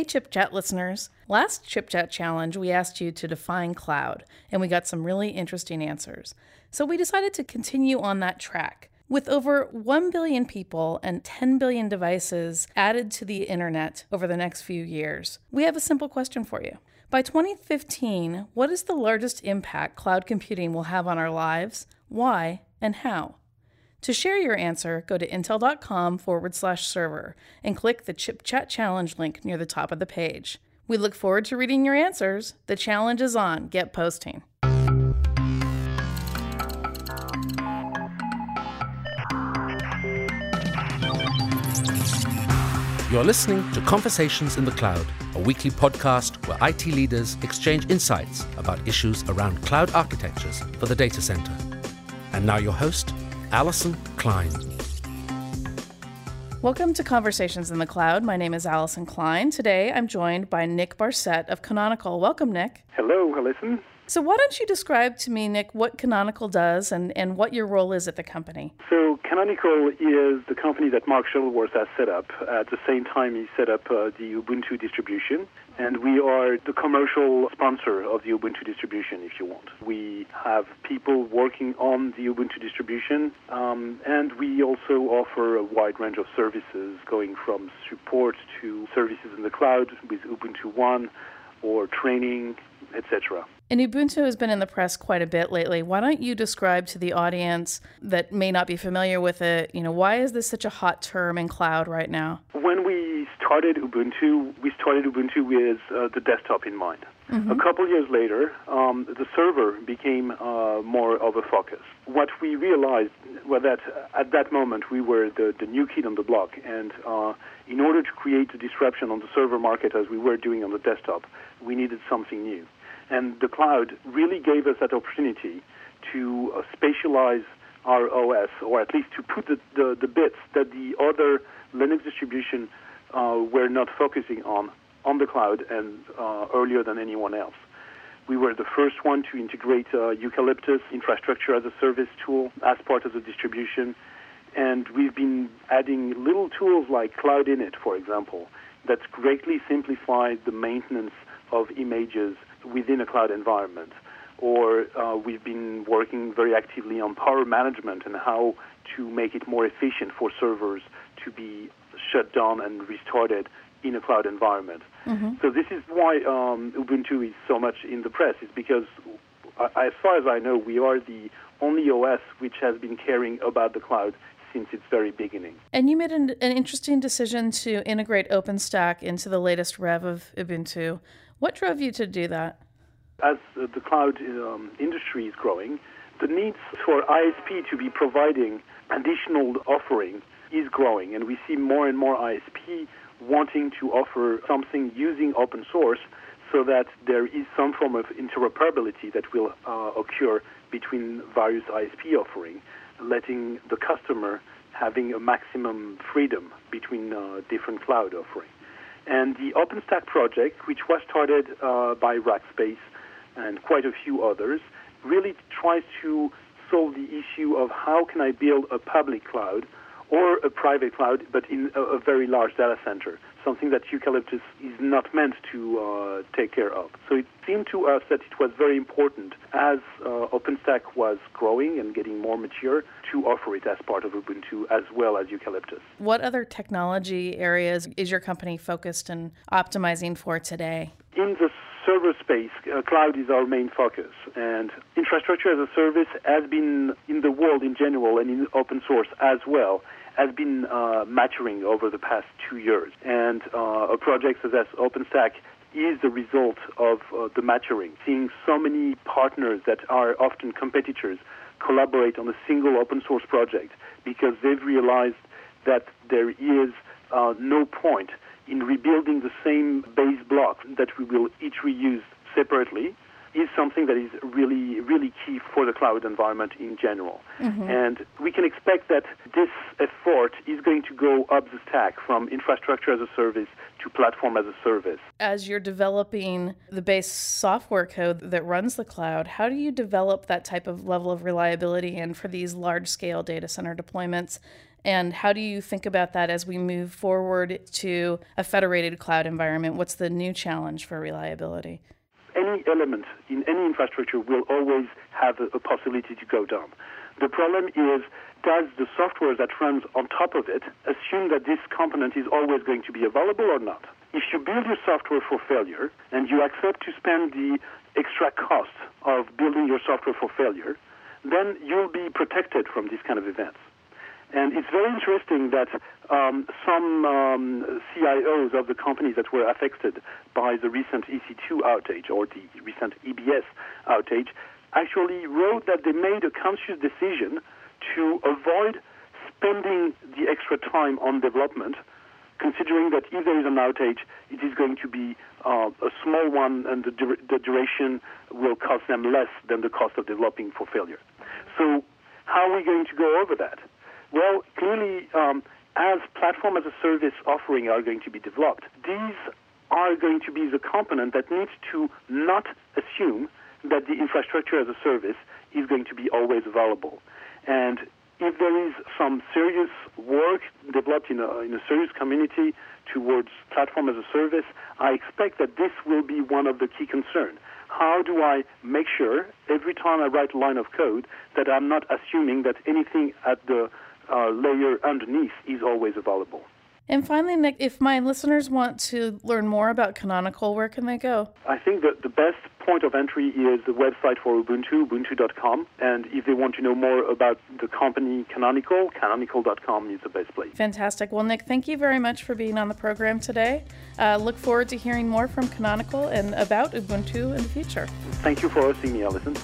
Hey, Chip Chat listeners. Last Chip Chat challenge, we asked you to define cloud, and we got some really interesting answers. So we decided to continue on that track. With over 1 billion people and 10 billion devices added to the internet over the next few years, we have a simple question for you. By 2015, what is the largest impact cloud computing will have on our lives? Why and how? To share your answer, go to intel.com forward slash server and click the Chip Chat Challenge link near the top of the page. We look forward to reading your answers. The challenge is on. Get posting. You're listening to Conversations in the Cloud, a weekly podcast where IT leaders exchange insights about issues around cloud architectures for the data center. And now, your host, Allyson Klein. Welcome to Conversations in the Cloud. My name is Allyson Klein. Today I'm joined by Nick Barcet of Canonical. Welcome, Nick. Hello, Allyson. So, why don't you describe to me, Nick, what Canonical does and, and what your role is at the company? So, Canonical is the company that Mark Shuttleworth has set up. At the same time, he set up uh, the Ubuntu distribution, and we are the commercial sponsor of the Ubuntu distribution, if you want. We have people working on the Ubuntu distribution, um, and we also offer a wide range of services, going from support to services in the cloud with Ubuntu One or training, etc. And Ubuntu has been in the press quite a bit lately. Why don't you describe to the audience that may not be familiar with it, you know, why is this such a hot term in cloud right now? When we started Ubuntu, we started Ubuntu with uh, the desktop in mind. Mm-hmm. A couple years later, um, the server became uh, more of a focus. What we realized was that at that moment we were the, the new kid on the block, and uh, in order to create a disruption on the server market as we were doing on the desktop, we needed something new. And the cloud really gave us that opportunity to uh, spatialize our OS, or at least to put the, the, the bits that the other Linux distribution uh, were not focusing on on the cloud and uh, earlier than anyone else. We were the first one to integrate uh, Eucalyptus infrastructure as a service tool as part of the distribution. And we've been adding little tools like Cloud Init, for example, that's greatly simplified the maintenance of images within a cloud environment. Or uh, we've been working very actively on power management and how to make it more efficient for servers to be shut down and restarted in a cloud environment. Mm-hmm. So this is why um, Ubuntu is so much in the press. Is because, uh, as far as I know, we are the only OS which has been caring about the cloud since its very beginning. And you made an, an interesting decision to integrate OpenStack into the latest rev of Ubuntu. What drove you to do that? As the cloud um, industry is growing, the needs for ISP to be providing additional offering is growing, and we see more and more ISP wanting to offer something using open source so that there is some form of interoperability that will uh, occur between various ISP offering, letting the customer having a maximum freedom between uh, different cloud offering. And the OpenStack project, which was started uh, by Rackspace and quite a few others, really tries to solve the issue of how can I build a public cloud or a private cloud, but in a, a very large data center, something that Eucalyptus is not meant to uh, take care of. So it seemed to us that it was very important as uh, OpenStack was growing and getting more mature to offer it as part of Ubuntu as well as Eucalyptus. What other technology areas is your company focused and optimizing for today? In the server space, uh, cloud is our main focus, and infrastructure as a service has been in the world in general and in open source as well has been uh, maturing over the past two years. And uh, a project such as OpenStack is the result of uh, the maturing, seeing so many partners that are often competitors collaborate on a single open source project because they've realized that there is uh, no point in rebuilding the same base block that we will each reuse separately is something that is really, really key for the cloud environment in general. Mm-hmm. And we can expect that this effort is going to go up the stack from infrastructure as a service to platform as a service. As you're developing the base software code that runs the cloud, how do you develop that type of level of reliability and for these large scale data center deployments? And how do you think about that as we move forward to a federated cloud environment? What's the new challenge for reliability? Any element in any infrastructure will always have a, a possibility to go down. The problem is does the software that runs on top of it assume that this component is always going to be available or not? If you build your software for failure and you accept to spend the extra cost of building your software for failure, then you'll be protected from these kind of events. And it's very interesting that um, some um, CIOs of the companies that were affected by the recent EC2 outage or the recent EBS outage actually wrote that they made a conscious decision to avoid spending the extra time on development, considering that if there is an outage, it is going to be uh, a small one and the, dur- the duration will cost them less than the cost of developing for failure. So, how are we going to go over that? Well, clearly, um, as platform as a service offering are going to be developed, these are going to be the component that needs to not assume that the infrastructure as a service is going to be always available. And if there is some serious work developed in a, in a serious community towards platform as a service, I expect that this will be one of the key concerns. How do I make sure every time I write a line of code that I'm not assuming that anything at the uh, layer underneath is always available? And finally, Nick, if my listeners want to learn more about Canonical, where can they go? I think that the best point of entry is the website for Ubuntu, ubuntu.com. And if they want to know more about the company Canonical, canonical.com is the best place. Fantastic. Well, Nick, thank you very much for being on the program today. Uh, look forward to hearing more from Canonical and about Ubuntu in the future. Thank you for hosting me, Allyson.